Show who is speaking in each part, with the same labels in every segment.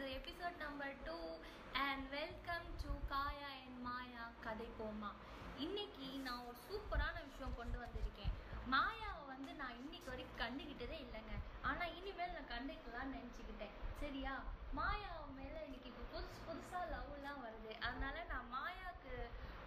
Speaker 1: இது episode number two and welcome to Kaya and Maya கதை போமா. இன்னைக்கு நான் ஒரு சூப்பரான விஷயம் கொண்டு வந்திருக்கேன். மாயாவை வந்து நான் இன்னைக்கு வரைக்கும் கண்டுக்கிட்டதே இல்லைங்க. ஆனால் இனிமேல் நான் கண்டுக்கலாம்னு நினச்சிக்கிட்டேன். சரியா? மாயாவை மேலே இன்னைக்கு இப்போ புதுசு புதுசாக லவ்லாம் வருது. அதனால நான் மாயா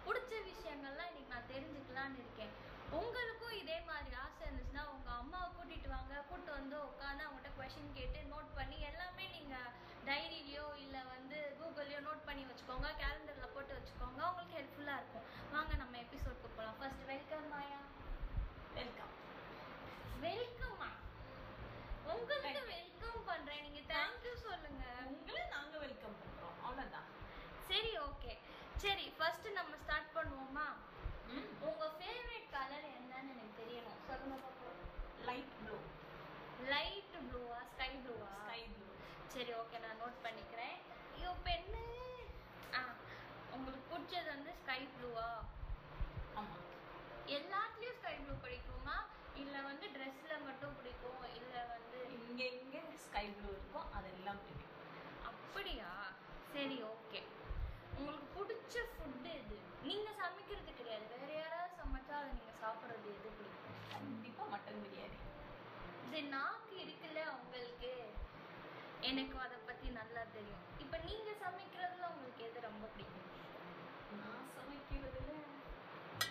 Speaker 1: பிடிச்ச விஷயங்கள்லாம் இன்னைக்கு நான் தெரிஞ்சுக்கலான்னு இருக்கேன் உங்களுக்கும் இதே மாதிரி ஆசை இருந்துச்சுன்னா உங்கள் அம்மாவை கூட்டிகிட்டு வாங்க கூப்பிட்டு வந்து உட்காந்து அவங்ககிட்ட கொஷின் கேட்டு நோட் பண்ணி எல்லாமே நீங்கள் டைரியிலையோ இல்லை வந்து கூகுள்லையோ நோட் பண்ணி வச்சுக்கோங்க கேலண்டரில் போட்டு வச்சுக்கோங்க. உங்களுக்கு ஹெல்ப்ஃபுல்லாக இருக்கும். வாங்க நம்ம எபிசோட்க்கு போகலாம் ஃபர்ஸ்ட் வெல்கம் மாயா
Speaker 2: வெல்கம்
Speaker 1: வெல்கம்மா உங்களுக்கு வெல்கம் பண்ணுறேன் நீங்கள் தேங்க்யூ சொல்லுங்கள்
Speaker 2: உங்களை நாங்க வெல்கம் பண்றோம். அவ்வளவுதான்.
Speaker 1: சரி ஓகே சரி ஃபர்ஸ்ட் நம்ம ஸ்டார்ட் பண்ணுவோமா
Speaker 2: ம்
Speaker 1: உங்க ஃபேவரட் கலர் என்னன்னு எனக்கு தெரியணும் சொல்லுங்க பாப்போம்
Speaker 2: லைட் ப்ளூ
Speaker 1: லைட் ப்ளூவா ஸ்கை ப்ளூவா
Speaker 2: ஸ்கை ப்ளூ
Speaker 1: சரி ஓகே நான் நோட் பண்ணிக்கிறேன் ஐயோ பெண்ணு ஆ உங்களுக்கு பிடிச்சது வந்து ஸ்கை ப்ளூவா
Speaker 2: ஆமா
Speaker 1: எல்லாத்துலயும் ஸ்கை ப்ளூ பிடிக்குமா இல்ல வந்து ட்ரெஸ்ல மட்டும் பிடிக்கும் இல்ல வந்து
Speaker 2: இங்க இங்க ஸ்கை ப்ளூ இருக்கும் அதெல்லாம் பிடிக்கும்
Speaker 1: அப்படியா சரி ஓகே உங்களுக்கு பிடிச்ச ஃபுட்டு எது நீங்க சமைக்கிறது கிடையாது வேற யாராவது சமைச்சா அதை நீங்க சாப்பிடுறது எது பிடிக்கும்?
Speaker 2: கண்டிப்பா மட்டன் பிரியாணி.
Speaker 1: இது நாக்கு இருக்குல்ல உங்களுக்கு? எனக்கு அதை பத்தி நல்லா தெரியும். இப்போ நீங்க சமைக்கிறதுல உங்களுக்கு எது ரொம்ப பிடிக்கும்?
Speaker 2: நான் சமைக்கிறதுல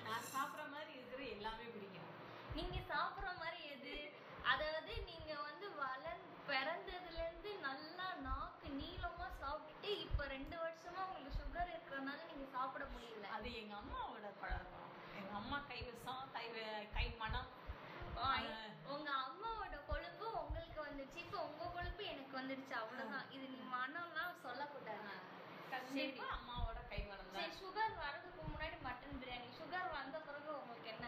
Speaker 2: நான் சாப்பிட்ற மாதிரி இருக்கிற எல்லாமே பிடிக்கும்.
Speaker 1: நீங்க சாப்பிட்ற மாதிரி எது? அதாவது நீங்க வந்து வளர்ந்து பிறந்ததுல இருந்து நல்லா நாக்கு நீளமா சாப்பிட்டுட்டு இப்ப ரெண்டு வருஷமா உங்களுக்கு சுகர் இருக்கிறனால நீங்க சாப்பிட முடியல.
Speaker 2: அது எங்க அம்மாவோட எங்க அம்மா கைவசம் கை கை மனம்.
Speaker 1: உங்க அம்மாவோட கொழுப்பு உங்களுக்கு வந்துச்சு. இப்ப உங்க கொழுப்பு எனக்கு வந்துருச்சு. அவ்வளவுதான். இது நீ மனம்லாம் சொல்லக்கூடாது.
Speaker 2: கண்டிப்பா அம்மாவோட கை மனம்
Speaker 1: சரி சுகர் வரதுக்கு முன்னாடி மட்டன் பிரியாணி சுகர் வந்த பிறகு உங்களுக்கு என்ன?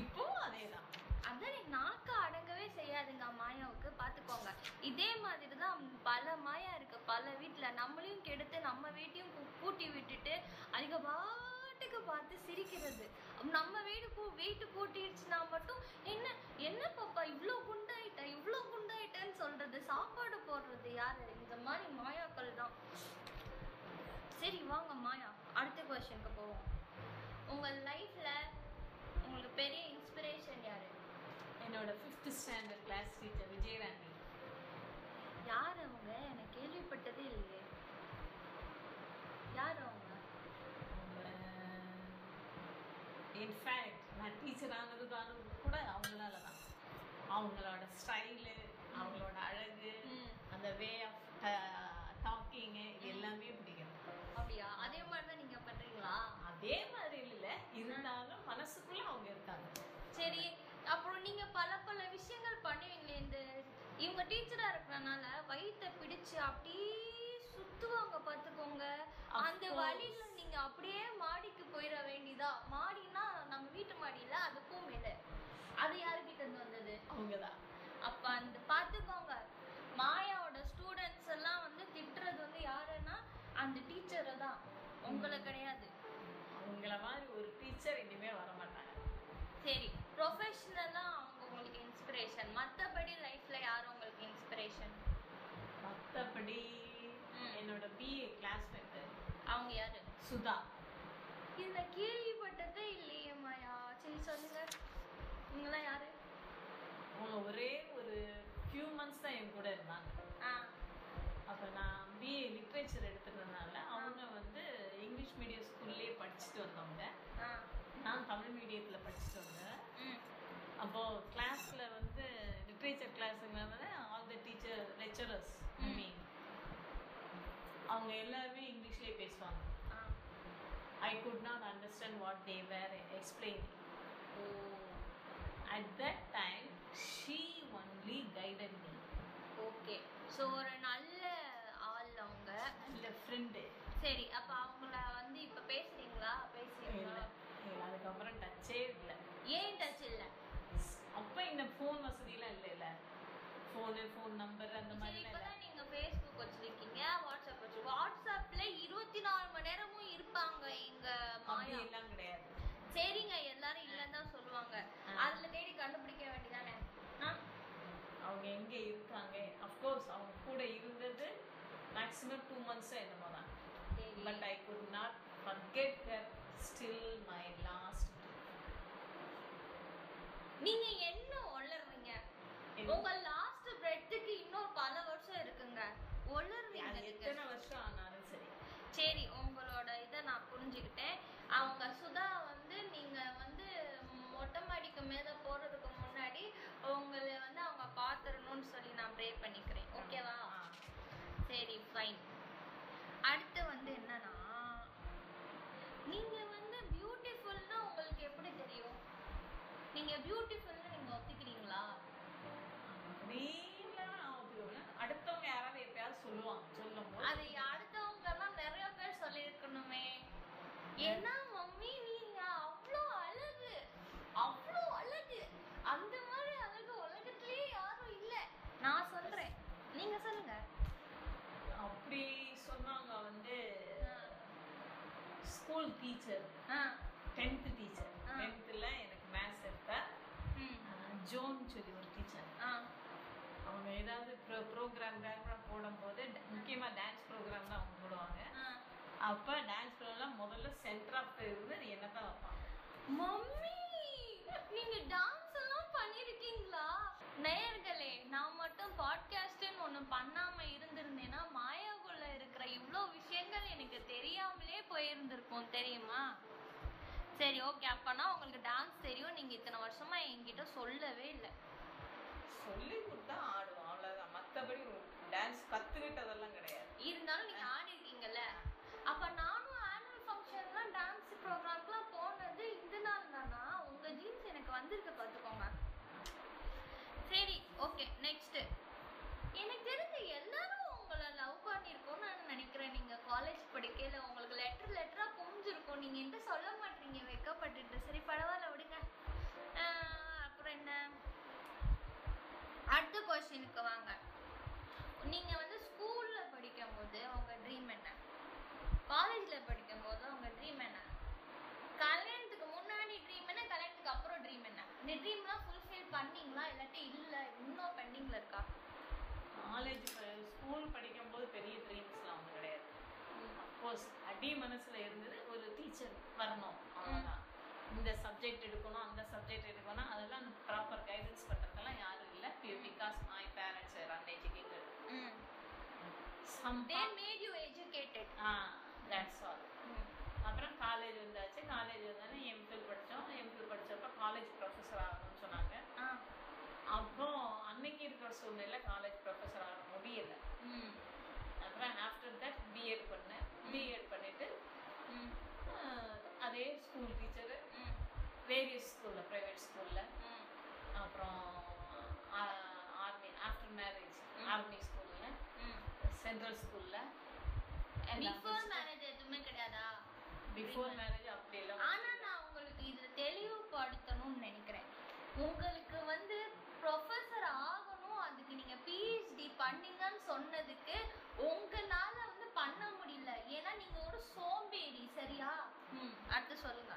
Speaker 2: இப்போ அதேதான்.
Speaker 1: அதான் நாக்கு அடங்கவே செய்யாதுங்க மாயாவுக்கு பார்த்துக்கோங்க இதே மாதிரி தான் பல மாயா இருக்கு. பல வீட்டில் நம்மளையும் கெடுத்து நம்ம வீட்டையும் பூட்டி விட்டுட்டு அதுக்கு பாட்டுக்கு பார்த்து சிரிக்கிறது. நம்ம வீடு பூ வீட்டு பூட்டிடுச்சுன்னா மட்டும் என்ன என்ன பாப்பா இவ்வளோ குண்டாயிட்ட இவ்வளோ குண்டாயிட்டேன்னு சொல்றது சாப்பாடு போடுறது யாரு? இந்த மாதிரி மாயாக்கள் தான். சரி வாங்க மாயா அடுத்த கொஸ்டினுக்கு போவோம். உங்கள் லைஃப்ல உங்களுக்கு பெரிய இன்ஸ்பிரேஷன் யாரு?
Speaker 2: என்னோட fifth standard class teacher Vijayarani
Speaker 1: யார் அவங்க? எனக்கு கேள்விப்பட்டதே இல்லையே யார் அவங்க
Speaker 2: இன்ஃபேக்ட் நான் டீச்சர் கூட அவங்களால தான் அவங்களோட ஸ்டைலு அவங்களோட அழகு. அந்த வே ஆஃப் டாக்கிங்கு இது எல்லாமே பிடிக்கும்.
Speaker 1: அப்படியா? அதே மாதிரி தான் நீங்க பண்றீங்களா?
Speaker 2: அதே மாதிரி இல்லை. இருந்தாலும் மனசுக்குள்ள அவங்க இருக்காங்க.
Speaker 1: சரி அப்புறம் நீங்க பல பல விஷயங்கள் பண்ணுவீங்களே இந்த இவங்க டீச்சரா இருக்கிறனால வயித்தை பிடிச்சு அப்படியே சுத்துவாங்க பாத்துக்கோங்க. அந்த. வழியில நீங்க அப்படியே மாடிக்கு போயிட வேண்டியதா? மாடினா மாடியில அதுக்கும் மேல. அது யாருக்கிட்ட இருந்து வந்தது?
Speaker 2: அவங்க தான்
Speaker 1: அப்ப அந்த பாத்துக்கோங்க. மாயாவோட ஸ்டூடெண்ட்ஸ் எல்லாம் வந்து திட்டுறது வந்து யாருன்னா அந்த டீச்சரை தான். உங்களை கிடையாது.
Speaker 2: அவங்கள மாதிரி ஒரு டீச்சர் இனிமே வர மாட்டாங்க
Speaker 1: சரி ப்ரொஃபஷனலா அவங்க உங்களுக்கு இன்ஸ்பிரேஷன் மத்தபடி லைஃப்ல யார் உங்களுக்கு இன்ஸ்பிரேஷன்
Speaker 2: மற்றபடி. என்னோட பிஏ கிளாஸ்மேட்டு
Speaker 1: அவங்க யாரு?
Speaker 2: சுதா.
Speaker 1: இதுல கேள்விப்பட்டதே இல்லையே மாயா. சரி சொல்லுங்க. நீங்களாம் யாரு?
Speaker 2: அவங்க ஒரே ஒரு ஃபியூ மந்த்ஸ் தான் என் கூட இருந்தாங்க.
Speaker 1: ஆ.
Speaker 2: அப்போ நான் பிஏ லிட்ரேச்சர் எடுத்துருந்ததுனால அவங்க வந்து இங்கிலீஷ் மீடியம் ஸ்கூல்லேயே படிச்சுட்டு வந்தவங்க. நான் தமிழ் மீடியத்தில் படிச்சுட்டு வந்தேன். அப்போது கிளாஸில் வந்து literature கிளாஸுங்கிறதுனால all the teacher lecturers I. Mean அவங்க எல்லாருமே இங்கிலீஷ்லேயே பேசுவாங்க. I could not understand what they were explaining at that time she only guided me
Speaker 1: okay so ஒரு நல்ல ஆள் அவங்க.
Speaker 2: நல்ல ஃப்ரெண்டு
Speaker 1: சரி அப்ப அவங்கள வந்து இப்ப பேசுறீங்களா?
Speaker 2: இல்லை
Speaker 1: பேசுறீங்களா
Speaker 2: அதுக்கப்புறம் டச்சே இல்லை.
Speaker 1: ஏன் டச் இல்ல?
Speaker 2: அப்போ இந்த ஃபோன் வசதியெல்லாம் இல்லைல்ல? ஃபோனு ஃபோன் நம்பர் அந்த
Speaker 1: சரி
Speaker 2: மாதிரிலாம் இல்லை
Speaker 1: இப்பதான் நீங்க ஃபேஸ்புக் வச்சிருக்கீங்க வாட்ஸ்அப் வச்சு வாட்ஸ்அப்ல இருபத்தி நாலு மணி நேரமும் இருப்பாங்க எங்க மாயா
Speaker 2: அப்படியெல்லாம் கிடையாது
Speaker 1: சரிங்க எல்லாரும்
Speaker 2: மேக்ஸிமம் டூ மந்த்ஸ் என்னமோ தான்
Speaker 1: சரி
Speaker 2: but I could not forget her still my last
Speaker 1: நீங்க என்ன ஒளர்றீங்க உங்க லாஸ்ட் பிரெத்துக்கு இன்னும் பல வருஷம் இருக்குங்க ஒளர்றீங்க
Speaker 2: அது
Speaker 1: நீங்க.
Speaker 2: எத்தனை வருஷம் ஆனாலும் சரி
Speaker 1: சரி உங்களோட இதை நான் புரிஞ்சுக்கிட்டேன் அவங்க சுதா வந்து நீங்க வந்து மொட்டை மாடிக்கு மேல போறதுக்கு முன்னாடி உங்களை வந்து அவங்க பாத்துறணும்னு சொல்லி நான் ப்ரே பண்ணிக்கிறேன் ஓகேவா
Speaker 2: ஆ.
Speaker 1: சரி ஃபைன் அடுத்து வந்து என்னன்னா நீங்க வந்து பியூட்டிஃபுல்னா உங்களுக்கு எப்படி தெரியும்? நீங்க பியூட்டிஃபுல்னு நீங்க ஒத்துக்கிறீங்களா?
Speaker 2: நீ நான் ஒத்துக்குவேன். அடுத்தவங்க யாராவது எப்பயாவது சொல்லுவாங்க சொல்லும் போது
Speaker 1: அது அடுத்தவங்க எல்லாம் நிறைய பேர் சொல்லியிருக்கணுமே ஏன்னா மம்மி நீங்க அவ்வளோ அழகு அவ்வளோ அழகு அந்த மாதிரி அழகு உலகத்திலேயே யாரும் இல்ல நான் சொல்றேன் நீங்க சொல்லுங்க
Speaker 2: அப்படி சொன்னாங்க வந்து ஸ்கூல் டீச்சர்
Speaker 1: ஆ,
Speaker 2: டென்த் டீச்சர். டென்த்தில் எனக்கு மேத்ஸ் எடுத்த ஜோன் சொல்லி ஒரு டீச்சர் அவங்க ஏதாவது ப்ரோ ப்ரோக்ராம் ப்ரோக்ராம் போடும்போது முக்கியமாக டான்ஸ் ப்ரோக்ராம் தான் அவங்க போடுவாங்க. அப்போ டான்ஸ் ப்ரோக்ராம் முதல்ல சென்டர் ஆஃப் இருந்து என்ன தான் வைப்பாங்க.
Speaker 1: மம்மி நீங்க டான்ஸ் எல்லாம் பண்ணிருக்கீங்களா? நேயர்களே நான் மட்டும் பாட்காஸ்ட்னு ஒண்ணு பண்ணாம இருந்திருந்தேன்னா இருக்கிற இவ்வளோ விஷயங்கள் எனக்கு தெரியாமலே போயிருந்திருக்கும் தெரியுமா? சரி ஓகே அப்பனா உங்களுக்கு டான்ஸ் தெரியும். நீங்க இத்தனை வருஷமா என்கிட்ட சொல்லவே இல்லை.
Speaker 2: சொல்லி கொடுத்தா ஆடுவோம். அவ்வளோதான் மற்றபடி டான்ஸ் கற்றுக்கிட்டதெல்லாம் கிடையாது.
Speaker 1: இருந்தாலும் நீங்க ஆடி இருக்கீங்கல்ல அப்ப நானும் ஆனுவல் ஃபங்க்ஷன்லாம் டான்ஸ் ப்ரோக்ராம்க்குலாம் போனது இந்த நாள் தானா? உங்க ஜீன்ஸ் எனக்கு வந்திருக்கு பார்த்துக்கோங்க. சரி ஓகே நெக்ஸ்ட் எனக்கு தெரிஞ்சு எல்லாரும் உங்களை நான் நீங்கள் காலேஜ் படிக்கையில உங்களுக்கு லெட்டர் லெட்டராக புரிஞ்சிருக்கும். நீங்கள் என்கிட்ட சொல்ல மாட்டீங்க வெக்கப்பட்டுட்டு. சரி பரவாயில்ல விடுங்க. அப்புறம் என்ன? அடுத்த கொஸ்டினுக்கு வாங்க. நீங்கள் வந்து ஸ்கூலில் படிக்கும் போது உங்க ட்ரீம் என்ன? காலேஜில் படிக்கும் போது உங்க ட்ரீம் என்ன? கல்யாணத்துக்கு முன்னாடி ட்ரீம் என்ன? கல்யாணத்துக்கு அப்புறம் ட்ரீம் என்ன? இந்த ட்ரீம்லாம் ஃபுல்ஃபில் பண்ணீங்களா? இல்லாட்டி இல்லை இன்னும் பெண்டிங்கில் இருக்கா?
Speaker 2: காலேஜ் ஸ்கூல் படிக்கும்போது பெரிய ட்ரீம்ஸ் அஃப்கோர்ஸ் அடி மனசுல இருந்தது ஒரு டீச்சர் வரணும். அவ்வளோதான் இந்த சப்ஜெக்ட் எடுக்கணும் அந்த சப்ஜெக்ட் எடுக்கணும் அதெல்லாம் ப்ராப்பர் கைடன்ஸ் பண்ணுறதுக்கெல்லாம் யாரும் இல்லை. Because my parents are uneducated some
Speaker 1: they made you educated
Speaker 2: ah that's all அப்புறம் காலேஜ் வந்தாச்சு. காலேஜ் வந்தோடனே எம்ஃபில் படித்தோம் எம்ஃபில் படிச்சப்ப காலேஜ் ப்ரொஃபஸர் ஆகணும்னு சொன்னாங்க. அப்போ அன்னைக்கு இருக்கிற சூழ்நிலை காலேஜ் ப்ரொஃபஸர் ஆக முடியல. அப்புறம் ஆஃப்டர் தட் பிஎட் பண்ணேன். பிஎட் பண்ணிட்டு ஆஹ், அதே ஸ்கூல் டீச்சரு வேரியஸ் ஸ்கூலில் ப்ரைவேட் ஸ்கூலில் அப்புறம் ஆர்மி ஆஃப்டர் மேரேஜ் ஆர்மி ஸ்கூலில் சென்ட்ரல் ஸ்கூலில்
Speaker 1: பிஃபோர் மேரேஜ் எதுவுமே கிடையாதா?
Speaker 2: பிஃபோர் மேரேஜ் அப்படியெல்லாம்
Speaker 1: ஆனா நான் உங்களுக்கு இதுல தெளிவுபடுத்தணும்னு நினைக்கிறேன். உங்களுக்கு வந்து ப்ரொஃபஸர் ஆகணும் அதுக்கு நீங்க பிஹெச்டி பண்ணீங்கன்னு சொன்னதுக்கு உங்களால வந்து பண்ண முடியல ஏன்னா நீங்க ஒரு சோம்பேறி சரியா ம் அடுத்து சொல்லுங்க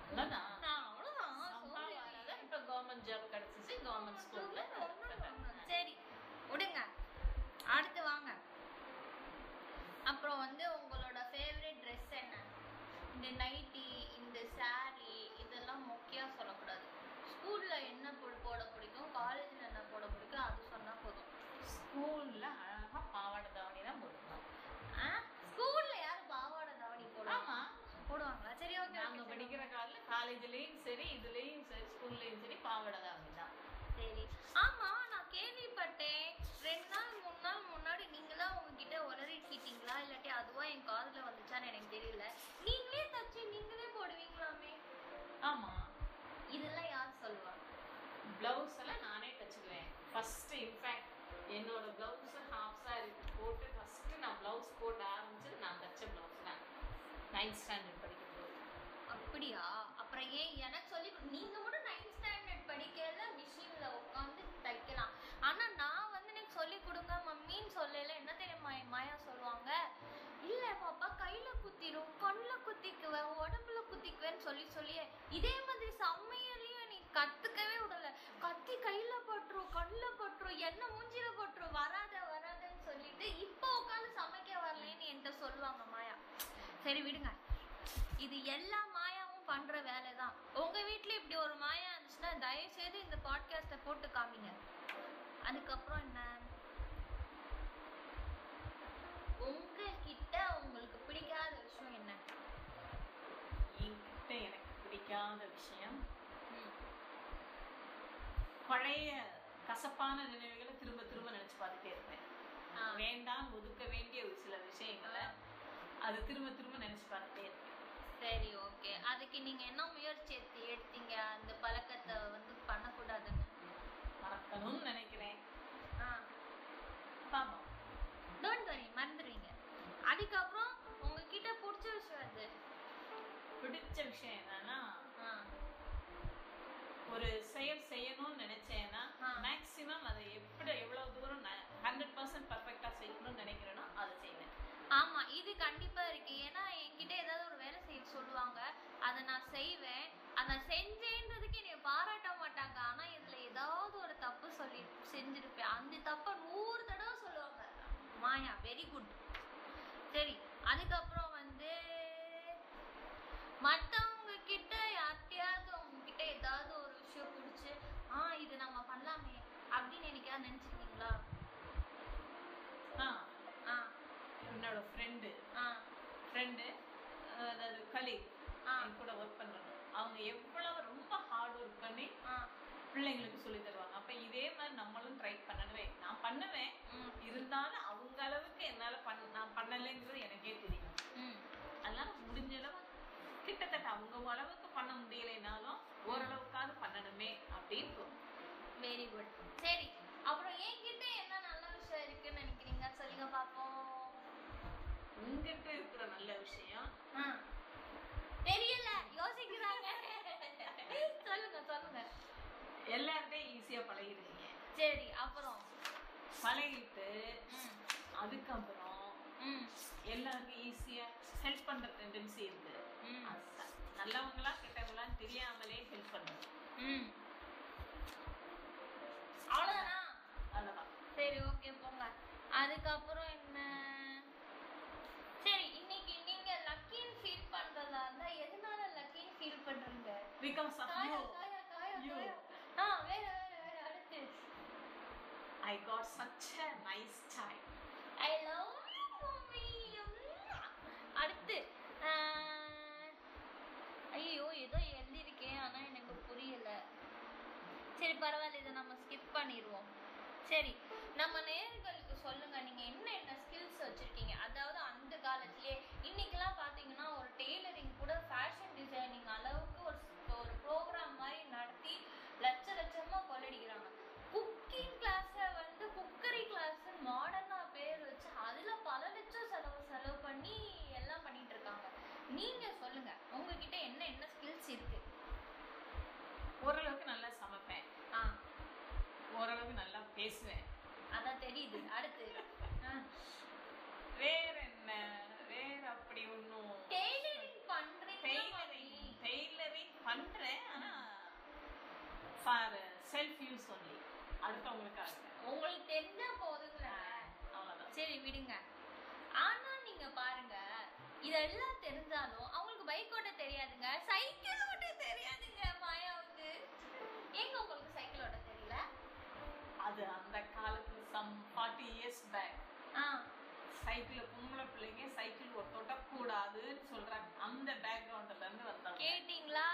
Speaker 2: அவ்வளோதான்
Speaker 1: நான் அவ்வளவுதான் சோம்பேறி.
Speaker 2: இப்போ கவர்மெண்ட் ஜாப் கிடச்சிச்சு கவர்மெண்ட் ஸ்கூலில்
Speaker 1: சரி விடுங்க அடுத்து வாங்க அப்புறம் வந்து உங்களோட ஃபேவரட் ட்ரெஸ் என்ன இந்த நைட்டி இந்த saree இதெல்லாம் மொக்கையாக சொல்லக்கூடாது ஸ்கூலில் என்ன போ- போட பிடிக்கும் காலேஜில் என்ன போட பிடிக்கும் அது சொன்னால் போதும்
Speaker 2: ஸ்கூலில் அழகாக பாவாடை தாவணி தான் போட்டுருந்தோம்
Speaker 1: ஆ ஸ்கூலில் யார் பாவாடை தாவணி போடுவாங்க
Speaker 2: ஆமாம்
Speaker 1: போடுவாங்களா சரி ஓகே
Speaker 2: நாங்கள் படிக்கிற காலில் காலேஜ்லேயும் சரி இதுலேயும் சரி ஸ்கூல்லேயும் சரி பாவாடை தாவணி தான்
Speaker 1: சரி. ஆமா நான் கேள்விப்பட்டேன். ரெண்டு நாள் மூணு நாள் முன்னாடி நீங்களா உங்ககிட்ட உளறிட்டீங்களா இல்லாட்டி அதுவா என் காதுல வந்துச்சான்னு எனக்கு தெரியல. நீங்களே தச்சு நீங்களே போடுவீங்களாமே?
Speaker 2: ஆமாம்
Speaker 1: இதெல்லாம் யார் சொல்லுவா?
Speaker 2: ப்ளவுஸ் எல்லாம் நானே தச்சுக்குவேன். ஃபஸ்ட்டு இன்ஃபேக்ட் என்னோட ப்ளவுஸு ஹாஃப் சாரி போட்டு ஃபஸ்ட்டு நான் ப்ளவுஸ் போட ஆரம்பிச்சது நான் தச்ச ப்ளவுஸ் தான். நைன்த் ஸ்டாண்டர்ட்
Speaker 1: குத்திரும் கண்ணில் குத்திக்குவேன் உடம்புல குத்திக்குவேன்னு சொல்லி சொல்லியே இதே மாதிரி செம்மையிலையும் நீ கற்றுக்கவே விடலை. கத்தி கையில் பட்டுரும் கண்ணில் பட்டுரும் என்ன மூஞ்சில பட்டுரும் வராத வராதன்னு சொல்லிட்டு இப்போ உட்காந்து சமைக்க வரலன்னு என்கிட்ட சொல்லுவாங்க மாயா. சரி விடுங்க. இது எல்லா மாயாவும் பண்ணுற வேலை தான் உங்கள் வீட்டில் இப்படி ஒரு மாயா இருந்துச்சுன்னா தயவுசெய்து இந்த பாட்காஸ்ட்டை போட்டு காமிங்க. அதுக்கப்புறம் என்ன? உங்ககிட்ட உங்களுக்கு பிடிக்காத விஷயம் என்ன?
Speaker 2: என்கிட்ட எனக்கு பிடிக்காத விஷயம். பழைய கசப்பான நினைவுகளை திரும்ப திரும்ப நினைச்சு பார்த்துட்டே இருப்பேன். வேண்டாம் ஒதுக்க வேண்டிய ஒரு சில விஷயங்களை அது திரும்ப திரும்ப நினைச்சு பார்த்துட்டே இருப்பேன்.
Speaker 1: சரி ஓகே. அதுக்கு நீங்க என்ன முயற்சி எடுத்து எடுத்தீங்க? அந்த பழக்கத்தை வந்து பண்ணக்கூடாதுன்னு?
Speaker 2: மறக்கணும்னு நினைக்கிறேன். பாப்போம்.
Speaker 1: டோன்ட் வரி அதுக்கப்புறம் உங்ககிட்ட பிடிச்ச விஷயம் அது
Speaker 2: பிடிச்ச விஷயம் என்னன்னா ஒரு செயல் செய்யணும்னு நினைச்சேன்னா. மேக்சிமம் அதை எப்படி எவ்வளவு தூரம் ஹண்ட்ரட் பர்சன்ட் பர்ஃபெக்டா செய்யணும்னு நினைக்கிறேனோ அதை செய்வேன்.
Speaker 1: ஆமா இது கண்டிப்பா இருக்கு. ஏன்னா என்கிட்ட ஏதாவது ஒரு வேலை செய்ய சொல்லுவாங்க. அதை நான் செய்வேன். அதை செஞ்சேன்றதுக்கு என்னை பாராட்ட மாட்டாங்க. ஆனா இதுல ஏதாவது ஒரு தப்பு சொல்லி செஞ்சிருப்பேன். அந்த தப்பை நூறு தடவை சொல்லுவாங்க. மாயா வெரி குட் சரி அதுக்கப்புறம் வந்து மத்தவங்க கிட்ட யார்கிட்டயாவது உங்ககிட்ட ஏதாவது ஒரு விஷயம் பிடிச்சு ஆ இது நம்ம பண்ணலாமே அப்படின்னு என்னைக்காவது நினைச்சிருக்கீங்களா?
Speaker 2: ஆ,
Speaker 1: ஆ.
Speaker 2: என்னோட ஃப்ரெண்டு
Speaker 1: ஆ.
Speaker 2: ஃப்ரெண்டு அதாவது கலீக் கூட ஒர்க் பண்றாங்க அவங்க எவ்வளவு ரொம்ப ஹார்ட் ஒர்க் பண்ணி
Speaker 1: ஆ.
Speaker 2: பிள்ளைங்களுக்கு சொல்லி தருவாங்க. அப்ப இதே மாதிரி நம்மளும் ட்ரை பண்ணவே நான் பண்ணுவேன். இருந்தாலும் அவங்க அளவுக்கு என்னால பண்ண நான் பண்ணலைங்கிறது எனக்கே தெரியும். அதனால முடிஞ்ச அளவு கிட்டத்தட்ட அவங்க அளவுக்கு பண்ண முடியலைனாலும் ஓரளவுக்காவது பண்ணணுமே அப்படின்னு தோணும்.
Speaker 1: வெரி குட் சரி. அப்புறம் என்கிட்ட என்ன நல்ல விஷயம் இருக்குன்னு நினைக்கிறீங்க? சொல்லுங்க பாப்போம்
Speaker 2: உங்ககிட்ட இருக்கிற நல்ல விஷயம்
Speaker 1: ஆ. தெரியல யோசிக்கிறாங்க சொல்லுங்க சொல்லுங்க
Speaker 2: எல்லார்ட்டையும் ஈஸியா பழகிடுவீங்க.
Speaker 1: சரி அப்புறம்?
Speaker 2: பழகிட்டு அதுக்கப்புறம் எல்லாருக்கும் ஈஸியா ஹெல்ப் பண்ற டெண்டன்சி இருக்கு.
Speaker 1: ம்,
Speaker 2: அது நல்லவங்களா கெட்டவங்களா தெரியாமலே ஹெல்ப் பண்ணுறது
Speaker 1: ம். அவ்வளவுதானா.
Speaker 2: அவ்வளவுதான்.
Speaker 1: சரி ஓகே போங்க. அதுக்கப்புறம் என்ன? சரி இன்னைக்கு நீங்க லக்கின்னு ஃபீல் பண்றதா இருந்தா எதனால லக்கின்னு ஃபீல் பண்றீங்க?
Speaker 2: பிகாஸ் ஆஃப் யூ
Speaker 1: ஆ வேற வேற வேற அடுத்து.
Speaker 2: I got such a nice time
Speaker 1: I love mummy அடுத்து ஐயோ ஏதோ எழுதியிருக்கேன் ஆனா எனக்கு புரியல. சரி பரவாயில்ல இதை நம்ம ஸ்கிப் பண்ணிடுவோம். சரி நம்ம நேர்களுக்கு சொல்லுங்க நீங்க என்ன என்ன ஸ்கில்ஸ் வச்சிருக்கீங்க அதாவது அந்த காலத்திலேயே இன்னைக்கெல்லாம் பாத்தீங்கன்னா ஒரு டெய்லரிங் கூட ஃபேஷன் டிசைனிங் அளவுக்கு ஒரு ஒரு ப்ரோக்ராம் மாதிரி நடத்தி லட்ச லட்சமா கொள்ளடிக்கிறாங்க குக்கிங் கிளாஸை வந்து குக்கரி கிளாஸ் மாடர்னா பேர் வச்சு அதுல பல லட்சம் செலவு செலவு பண்ணி எல்லாம் பண்ணிட்டு இருக்காங்க நீங்க சொல்லுங்க உங்ககிட்ட என்ன என்ன ஸ்கில்ஸ் இருக்கு
Speaker 2: ஓரளவுக்கு நல்லா சமைப்பேன்
Speaker 1: ஆ
Speaker 2: ஓரளவுக்கு நல்லா பேசுவேன்
Speaker 1: அதான் தெரியுது அடுத்து.
Speaker 2: வேற என்ன வேற அப்படி ஒன்றும்
Speaker 1: டெய்லரிங் பண்றீங்க
Speaker 2: டெய்லரிங் டெய்லரிங் பண்றேன் ஆனா ஃபார் செல்ஃப் யூஸ் ஒன்லி அடுத்தவங்களுக்காக
Speaker 1: உங்களுக்கு தெரிஞ்சா போதுங்கள.
Speaker 2: அவ்வளவுதான்.
Speaker 1: சரி விடுங்க. ஆனா நீங்க பாருங்க இதெல்லாம் தெரிஞ்சாலும் அவங்களுக்கு பைக் ஓட்ட தெரியாதுங்க சைக்கிள் ஓட்ட தெரியாதுங்க மாயாவுக்கு. எங்க உங்களுக்கு சைக்கிள் ஓட்ட தெரியல?
Speaker 2: அது அந்த காலத்துல some forty years back
Speaker 1: ah
Speaker 2: cycle பொம்பளை பிள்ளைங்க சைக்கிள் ஒட்டோட்ட கூடாதுன்னு சொல்றாங்க. அந்த பேக்ரவுண்ட்ல இருந்து வந்தவங்க
Speaker 1: கேட்டிங்களா?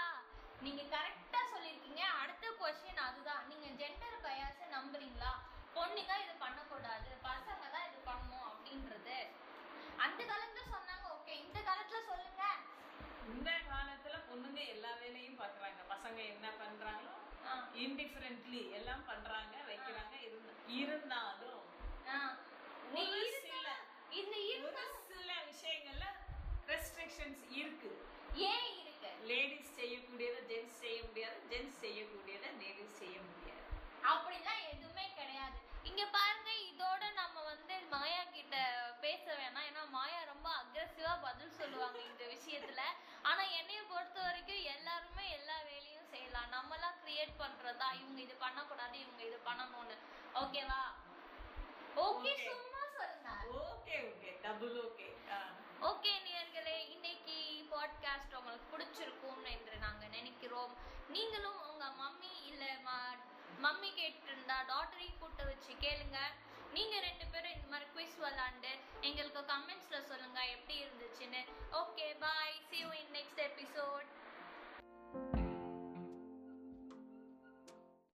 Speaker 1: நீங்க கரெக்டா சொல்லிருக்கீங்க அடுத்த கொஸ்டின் அதுதான். நீங்க ஜெண்டர் பயாச நம்புறீங்களா? பொண்ணுங்க இது பண்ணக்கூடாது. பசங்க தான் இது பண்ணணும் அப்படின்றது. அந்த காலத்துல சொன்னாங்க. ஓகே இந்த காலத்துல சொல்லுங்க.
Speaker 2: இந்த காலத்துல பொண்ணுங்க எல்லா வேலையும் பண்றாங்க பசங்க என்ன பண்றாங்களோ இன்டிஃபரண்ட்லி எல்லாம் பண்றாங்க வைக்கிறாங்க
Speaker 1: பண்ணணும்னு ஓகேவா ஓகே சும்மா சொல்லுங்க.
Speaker 2: Okay okay double okay
Speaker 1: okay நேர்களே இன்னைக்கு பாட்காஸ்ட் உங்களுக்கு பிடிச்சிருக்கும் என்று நாங்க நினைக்கிறோம். நீங்களும் உங்க மம்மி இல்ல மம்மி கேட்டிருந்தா டாட்டரையும் கூட்ட வச்சு கேளுங்க. நீங்க ரெண்டு பேரும் இந்த மாதிரி குவிஸ் விளாண்டு எங்களுக்கு கமெண்ட்ஸ்ல சொல்லுங்க எப்படி இருந்துச்சுன்னு. Okay bye see you in next episode